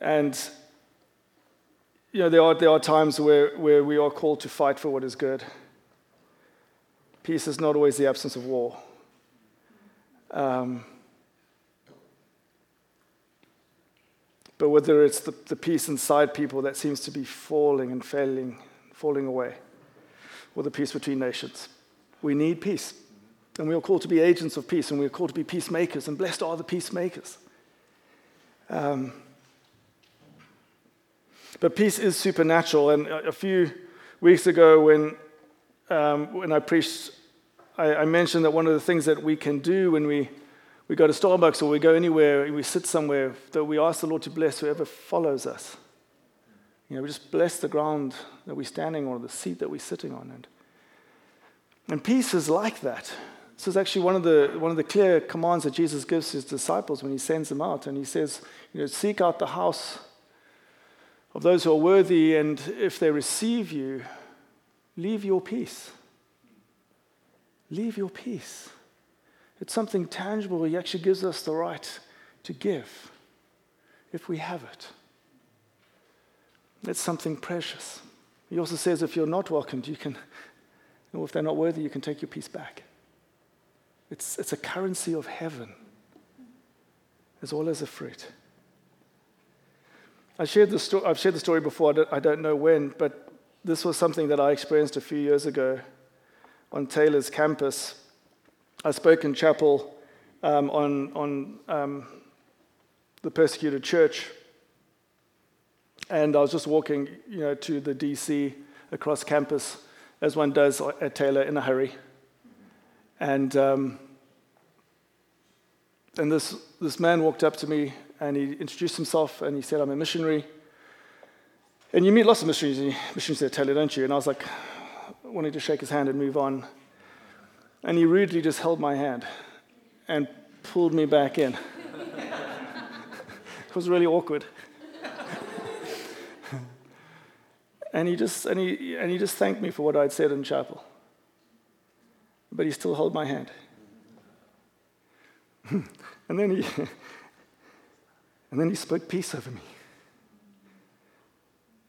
And you know, there are, there are times where, where we are called to fight for what is good. Peace is not always the absence of war. Um, but whether it's the, the peace inside people that seems to be falling and failing, falling away, or the peace between nations, we need peace. And we are called to be agents of peace, and we are called to be peacemakers, and blessed are the peacemakers. Um, but peace is supernatural. And a few weeks ago, when, um, when I preached, I, I, mentioned that one of the things that we can do when we, we go to Starbucks or we go anywhere, we sit somewhere, that we ask the Lord to bless whoever follows us. You know, we just bless the ground that we're standing on, or the seat that we're sitting on. And, and peace is like that. This is actually one of, the, one of the clear commands that Jesus gives his disciples when he sends them out. And he says, you know, seek out the house of those who are worthy, and if they receive you, leave your peace. Leave your peace. It's something tangible. He actually gives us the right to give if we have it. It's something precious. He also says if you're not welcomed, you can, or if they're not worthy, you can take your peace back. It's, it's a currency of heaven as well as a fruit. I shared the sto- I've shared the story before, I don't, I don't know when, but this was something that I experienced a few years ago on Taylor's campus. I spoke in chapel um, on, on um, the persecuted church, and I was just walking you know, to the DC across campus, as one does at Taylor in a hurry. And, um, and this, this man walked up to me and he introduced himself and he said, I'm a missionary. And you meet lots of missionaries, missionaries tell you, don't you? And I was like, wanting to shake his hand and move on. And he rudely just held my hand and pulled me back in. it was really awkward. and he just and he and he just thanked me for what I'd said in chapel. But he still held my hand. and then he and then he spoke peace over me.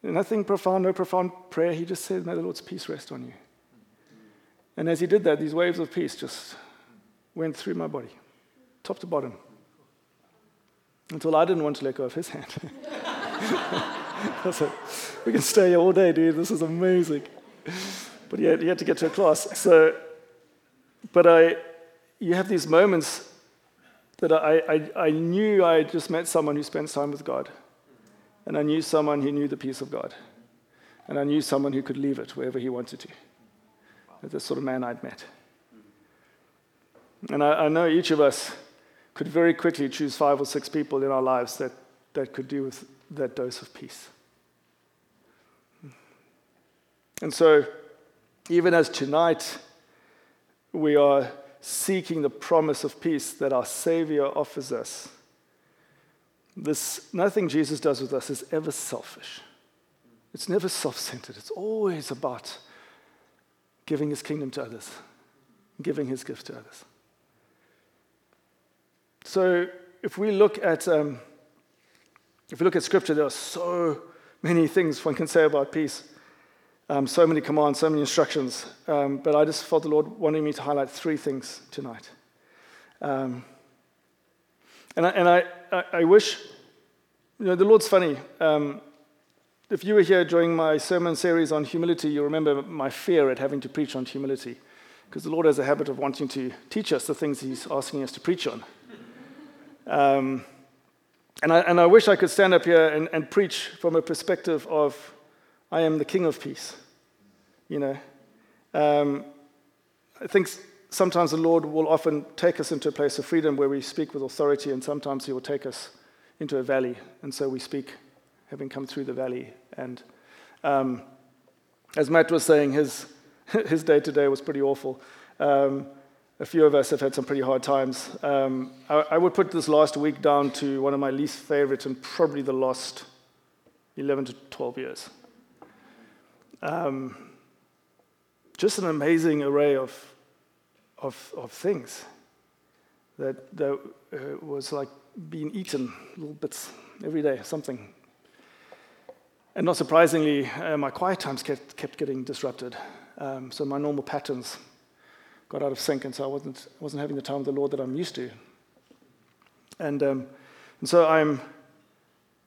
Nothing profound, no profound prayer. He just said, May the Lord's peace rest on you. And as he did that, these waves of peace just went through my body, top to bottom, until I didn't want to let go of his hand. I said, We can stay here all day, dude. This is amazing. But he had, he had to get to a class. So, but I, you have these moments that I, I, I knew I had just met someone who spends time with God. And I knew someone who knew the peace of God. And I knew someone who could leave it wherever he wanted to. That's the sort of man I'd met. And I, I, know each of us could very quickly choose five or six people in our lives that, that could do with that dose of peace. And so, even as tonight we are seeking the promise of peace that our Savior offers us. This, nothing Jesus does with us is ever selfish. It's never self centered. It's always about giving his kingdom to others, giving his gift to others. So, if we look at um, if we look at Scripture, there are so many things one can say about peace. Um, so many commands, so many instructions. Um, but I just felt the Lord wanting me to highlight three things tonight. Um, and I, and I, I, wish, you know, the Lord's funny. Um, if you were here during my sermon series on humility, you remember my fear at having to preach on humility. Because the Lord has a habit of wanting to teach us the things He's asking us to preach on. Um, and, I, and I wish I could stand up here and, and preach from a perspective of I am the King of Peace. You know, um, I think sometimes the Lord will often take us into a place of freedom where we speak with authority, and sometimes He will take us into a valley, and so we speak having come through the valley. And um, as Matt was saying, his his day to day was pretty awful. Um, a few of us have had some pretty hard times. Um, I, I, would put this last week down to one of my least favorite and probably the last 11 to 12 years. Um, just an amazing array of, of, of things that, that uh, was like being eaten little bits every day, something and not surprisingly, uh, my quiet times kept, kept getting disrupted. Um, so my normal patterns got out of sync, and so I wasn't, wasn't having the time with the Lord that I'm used to. And, um, and so I'm,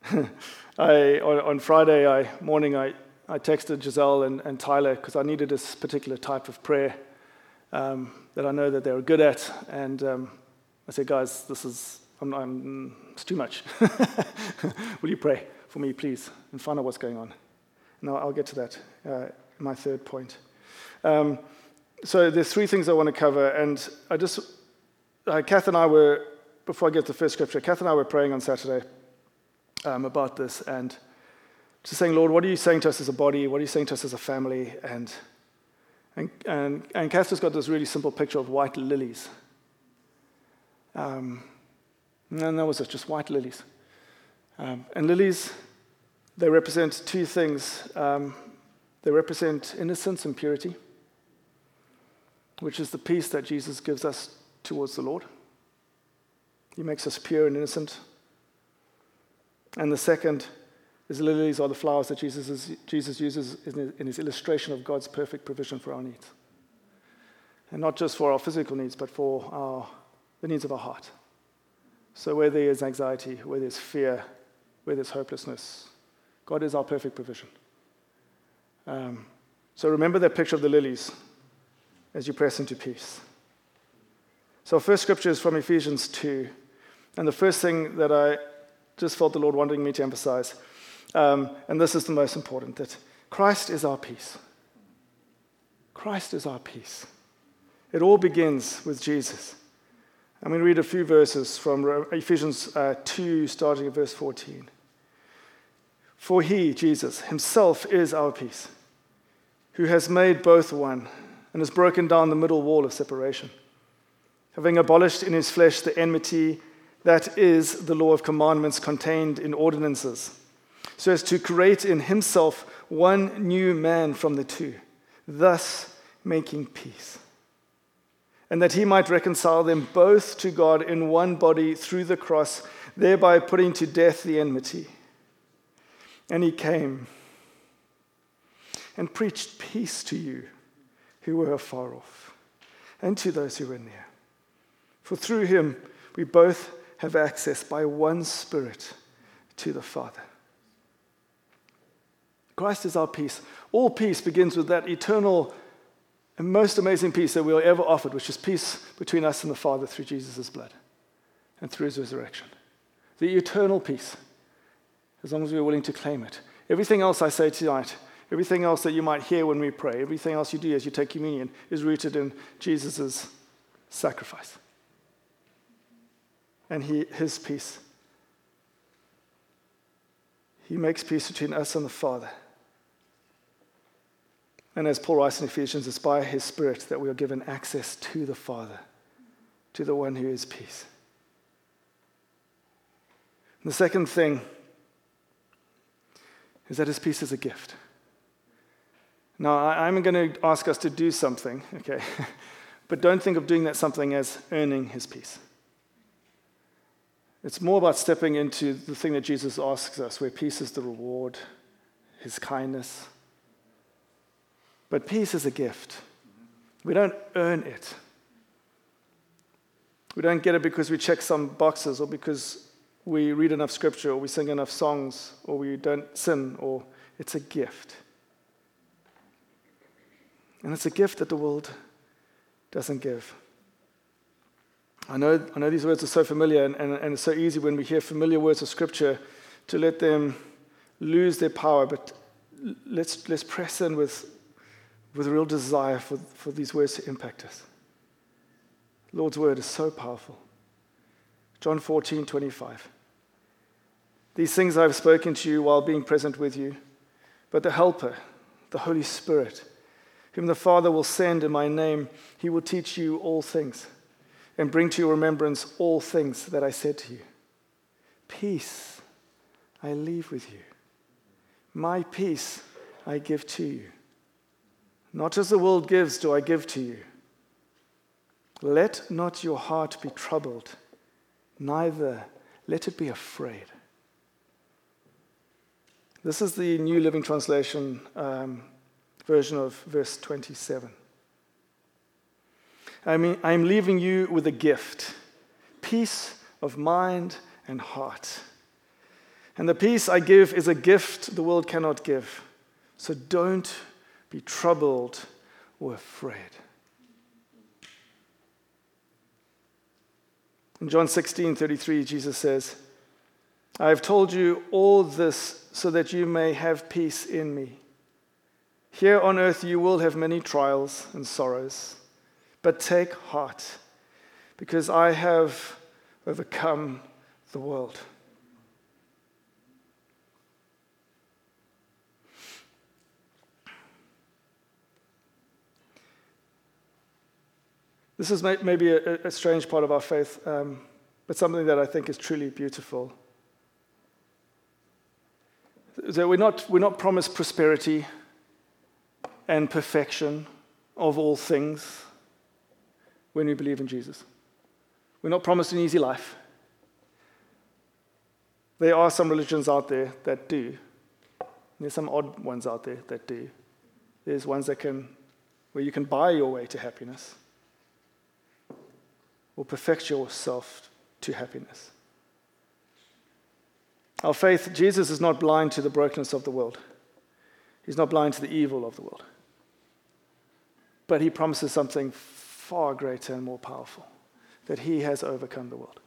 I, on, on, Friday I, morning, I, I texted Giselle and, and Tyler because I needed this particular type of prayer um, that I know that they were good at. And um, I said, guys, this is, I'm, I'm, it's too much. Will you pray for me, please, and find out what's going on? And I'll, I'll get to that, uh, my third point. Um, so there's three things I want to cover, and I just, uh, Kath and I were, before I get to the first scripture, Kath and I were praying on Saturday um, about this, and just saying, Lord, what are you saying to us as a body? What are you saying to us as a family? And and, and, and has got this really simple picture of white lilies. Um, and that was it, just white lilies. Um, and lilies, they represent two things. Um, they represent innocence and purity, which is the peace that Jesus gives us towards the Lord. He makes us pure and innocent. And the second is the lilies are the flowers that Jesus, is, Jesus uses in his illustration of God's perfect provision for our needs. And not just for our physical needs, but for our, the needs of our heart. So, where there is anxiety, where there's fear, where there's hopelessness, God is our perfect provision. Um, so, remember that picture of the lilies as you press into peace. So, first scripture is from Ephesians 2. And the first thing that I just felt the Lord wanting me to emphasize, um, and this is the most important, that Christ is our peace. Christ is our peace. It all begins with Jesus. I'm going to read a few verses from Ephesians uh, 2, starting at verse 14. For he, Jesus, himself is our peace, who has made both one and has broken down the middle wall of separation, having abolished in his flesh the enmity that is the law of commandments contained in ordinances, so as to create in himself one new man from the two, thus making peace and that he might reconcile them both to God in one body through the cross, thereby putting to death the enmity. And he came and preached peace to you who were afar off, and to those who were near. For through him we both have access by one Spirit to the Father. Christ is our peace. All peace begins with that eternal the most amazing peace that we were ever offered, which is peace between us and the Father through Jesus' blood and through his resurrection. The eternal peace, as long as we are willing to claim it. Everything else I say tonight, everything else that you might hear when we pray, everything else you do as you take communion is rooted in Jesus' sacrifice and he, his peace. He makes peace between us and the Father. And as Paul writes in Ephesians, it's by his Spirit that we are given access to the Father, to the one who is peace. And the second thing is that his peace is a gift. Now, I'm going to ask us to do something, okay? but don't think of doing that something as earning his peace. It's more about stepping into the thing that Jesus asks us, where peace is the reward, his kindness, but peace is a gift. We don't earn it. We don't get it because we check some boxes or because we read enough scripture or we sing enough songs or we don't sin or it's a gift. And it's a gift that the world doesn't give. I know, I know these words are so familiar and, and, and it's so easy when we hear familiar words of scripture to let them lose their power, but let's, let's press in with with a real desire for, for these words to impact us. Lord's word is so powerful. John 14, 25. These things I have spoken to you while being present with you, but the Helper, the Holy Spirit, whom the Father will send in my name, he will teach you all things and bring to your remembrance all things that I said to you. Peace I leave with you, my peace I give to you. Not as the world gives, do I give to you. Let not your heart be troubled, neither let it be afraid. This is the New Living Translation um, version of verse 27. I mean, I am leaving you with a gift peace of mind and heart. And the peace I give is a gift the world cannot give. So don't be troubled or afraid. In John 16 33, Jesus says, I have told you all this so that you may have peace in me. Here on earth you will have many trials and sorrows, but take heart, because I have overcome the world. This is maybe a, a strange part of our faith, um, but something that I think is truly beautiful. So we're not, we're not promised prosperity and perfection of all things when we believe in Jesus. We're not promised an easy life. There are some religions out there that do. There's some odd ones out there that do. There's ones that can, where you can buy your way to happiness or perfect yourself to happiness. Our faith, Jesus is not blind to the brokenness of the world. He's not blind to the evil of the world. But he promises something far greater and more powerful that he has overcome the world.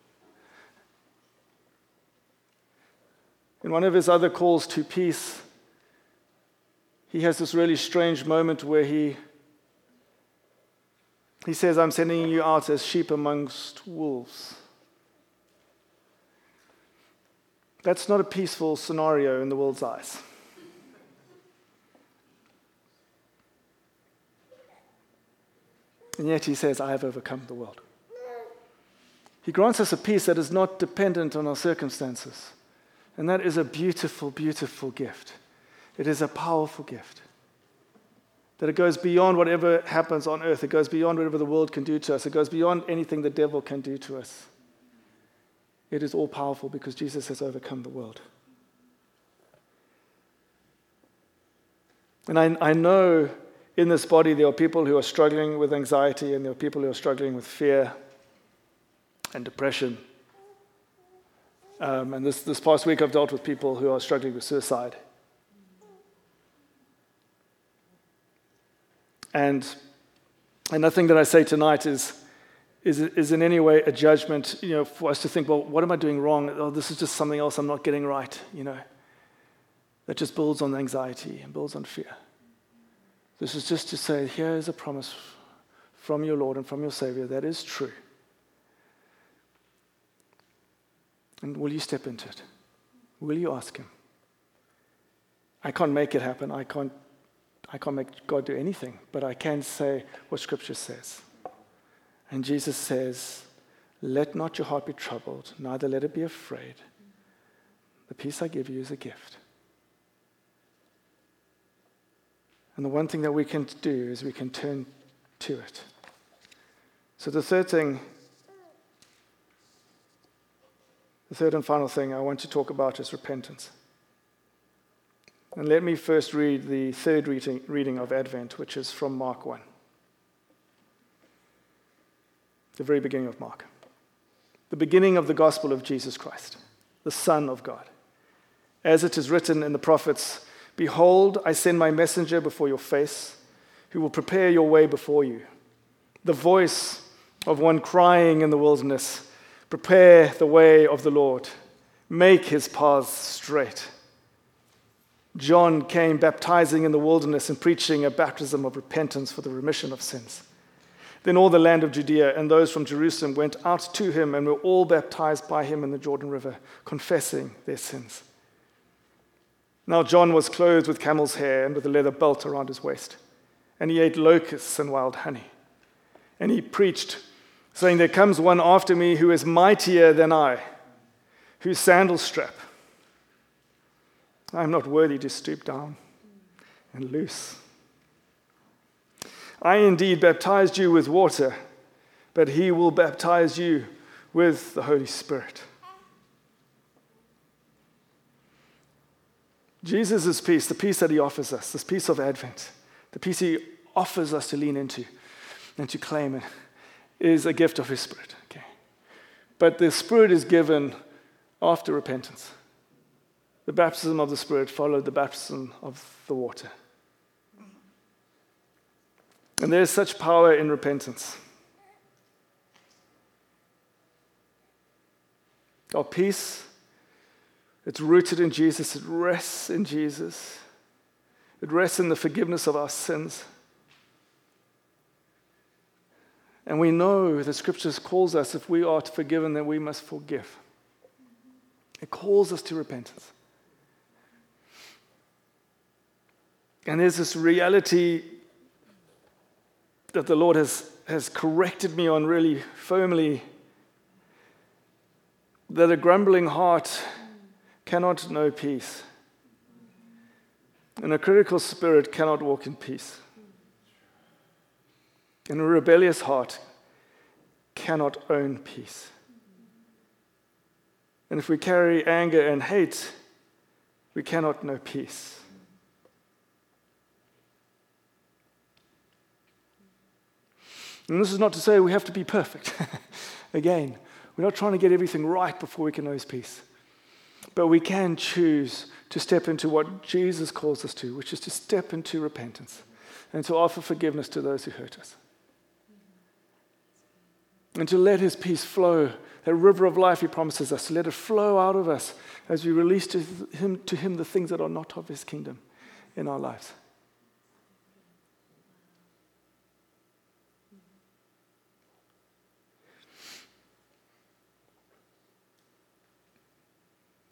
In one of his other calls to peace, he has this really strange moment where he he says, I'm sending you out as sheep amongst wolves. That's not a peaceful scenario in the world's eyes. And yet he says, I have overcome the world. He grants us a peace that is not dependent on our circumstances. And that is a beautiful, beautiful gift. It is a powerful gift. That it goes beyond whatever happens on earth. It goes beyond whatever the world can do to us. It goes beyond anything the devil can do to us. It is all powerful because Jesus has overcome the world. And I, I know in this body there are people who are struggling with anxiety and there are people who are struggling with fear and depression. Um, and this, this past week I've dealt with people who are struggling with suicide. And, and nothing that I say tonight is, is, is in any way a judgment, you know, for us to think, well, what am I doing wrong? Oh, this is just something else I'm not getting right, you know. That just builds on anxiety and builds on fear. This is just to say, here is a promise from your Lord and from your Savior that is true. And will you step into it? Will you ask Him? I can't make it happen. I can't I can't make God do anything, but I can say what Scripture says. And Jesus says, Let not your heart be troubled, neither let it be afraid. The peace I give you is a gift. And the one thing that we can do is we can turn to it. So, the third thing, the third and final thing I want to talk about is repentance. And let me first read the third reading, reading of Advent, which is from Mark 1. The very beginning of Mark. The beginning of the gospel of Jesus Christ, the Son of God. As it is written in the prophets Behold, I send my messenger before your face, who will prepare your way before you. The voice of one crying in the wilderness Prepare the way of the Lord, make his paths straight. John came baptizing in the wilderness and preaching a baptism of repentance for the remission of sins. Then all the land of Judea and those from Jerusalem went out to him and were all baptized by him in the Jordan River, confessing their sins. Now John was clothed with camel's hair and with a leather belt around his waist, and he ate locusts and wild honey. And he preached, saying, There comes one after me who is mightier than I, whose sandal strap I am not worthy to stoop down and loose. I indeed baptized you with water, but he will baptize you with the Holy Spirit. Jesus' peace, the peace that he offers us, this peace of Advent, the peace he offers us to lean into and to claim it, is a gift of his Spirit. Okay? But the Spirit is given after repentance. The baptism of the Spirit followed the baptism of the water. And there's such power in repentance. Our peace, it's rooted in Jesus, it rests in Jesus, it rests in the forgiveness of our sins. And we know the scriptures calls us if we are forgiven, then we must forgive. It calls us to repentance. And there's this reality that the Lord has, has corrected me on really firmly that a grumbling heart cannot know peace, and a critical spirit cannot walk in peace, and a rebellious heart cannot own peace. And if we carry anger and hate, we cannot know peace. And this is not to say we have to be perfect. Again, we're not trying to get everything right before we can know His peace. But we can choose to step into what Jesus calls us to, which is to step into repentance and to offer forgiveness to those who hurt us. And to let His peace flow, that river of life He promises us, to let it flow out of us as we release to Him, to him the things that are not of His kingdom in our lives.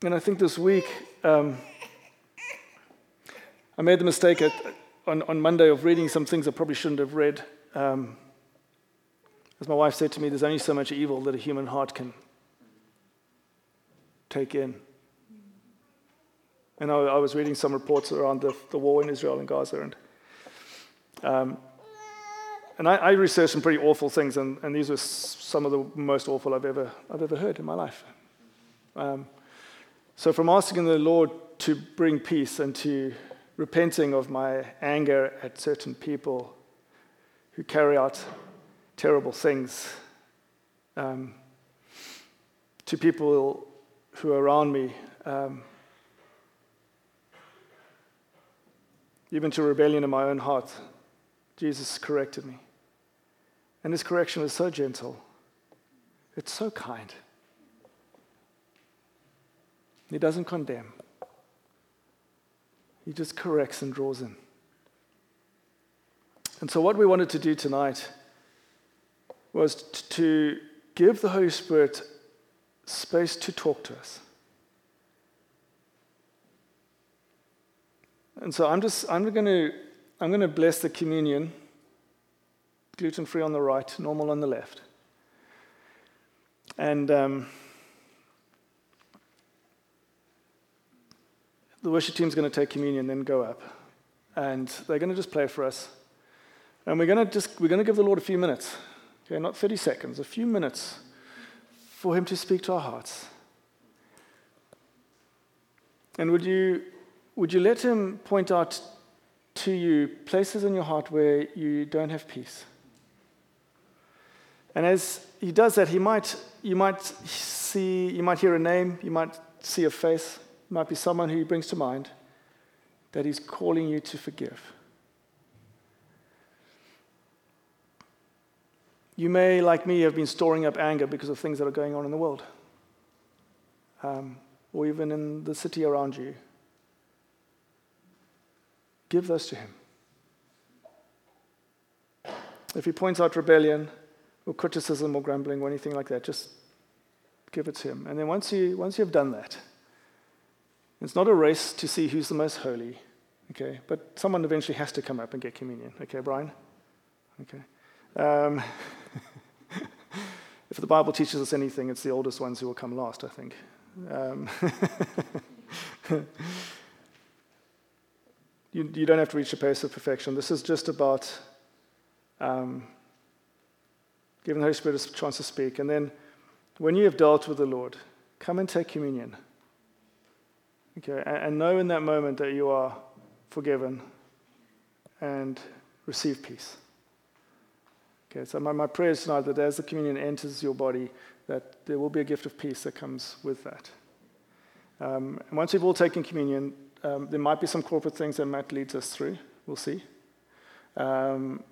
And I think this week, um, I made the mistake at, on, on Monday of reading some things I probably shouldn't have read. Um, as my wife said to me, there's only so much evil that a human heart can take in. And I, I was reading some reports around the, the, war in Israel and Gaza, and um, and I, I, researched some pretty awful things, and, and, these were some of the most awful I've ever I've ever heard in my life. Um, so, from asking the Lord to bring peace and to repenting of my anger at certain people who carry out terrible things, um, to people who are around me, um, even to rebellion in my own heart, Jesus corrected me. And his correction was so gentle, it's so kind. He doesn't condemn, he just corrects and draws in. And so, what we wanted to do tonight was to give the Holy Spirit space to talk to us. And so I'm just I'm going to I'm going to bless the communion, gluten free on the right, normal on the left, and. Um, the worship team's going to take communion, then go up. And they're going to just play for us. And we're going to just we're going to give the Lord a few minutes. Okay, not 30 seconds, a few minutes for him to speak to our hearts. And would you would you let him point out to you places in your heart where you don't have peace? And as he does that, he might you might see you might hear a name, you might see a face might be someone who he brings to mind that he's calling you to forgive. You may, like me, have been storing up anger because of things that are going on in the world, um, or even in the city around you. Give those to him. If he points out rebellion, or criticism, or grumbling, or anything like that, just give it to him. And then once you, once you've done that, it's not a race to see who's the most holy, okay? But someone eventually has to come up and get communion, okay, Brian? Okay. Um, if the Bible teaches us anything, it's the oldest ones who will come last, I think. Um, you, you, don't have to reach a pace of perfection. This is just about um, giving the Holy Spirit a chance to speak. And then when you have dealt with the Lord, come and take communion. Okay, and, know in that moment that you are forgiven and receive peace. Okay, so my, my prayer is tonight that as the communion enters your body, that there will be a gift of peace that comes with that. Um, and once we've all taken communion, um, there might be some corporate things that Matt leads us through. We'll see. Um,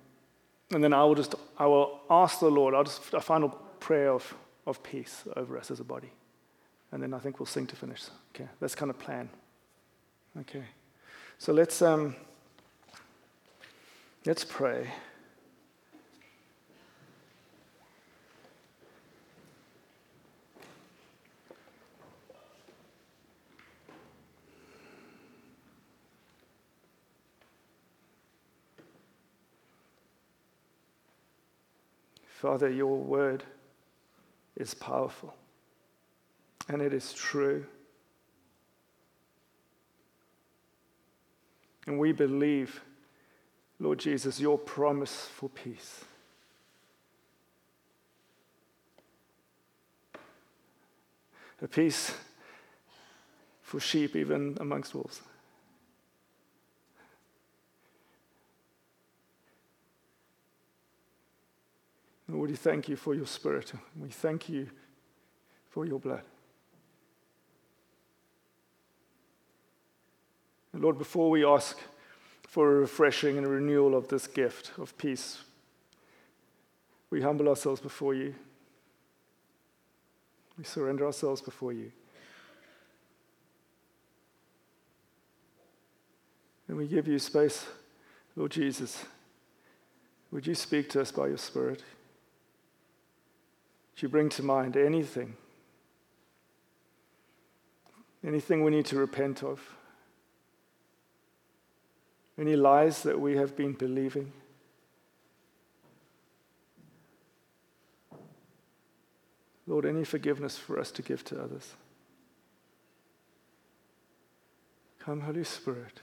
and then I will just I will ask the Lord. I'll just a final prayer of, of peace over us as a body, and then I think we'll sing to finish. Okay, that's kind of plan. Okay, so let's um, let's pray. Father, your word is powerful and it is true. And we believe, Lord Jesus, your promise for peace. A peace for sheep, even amongst wolves. Lord, we thank you for your spirit. We thank you for your blood. Lord, before we ask for a refreshing and a renewal of this gift of peace, we humble ourselves before you. We surrender ourselves before you. And we give you space, Lord Jesus. Would you speak to us by your Spirit? Would you bring to mind anything? Anything we need to repent of? Any lies that we have been believing? Lord, any forgiveness for us to give to others? Come, Holy Spirit.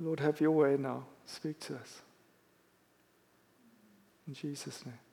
Lord, have your way now. Speak to us. In Jesus' name.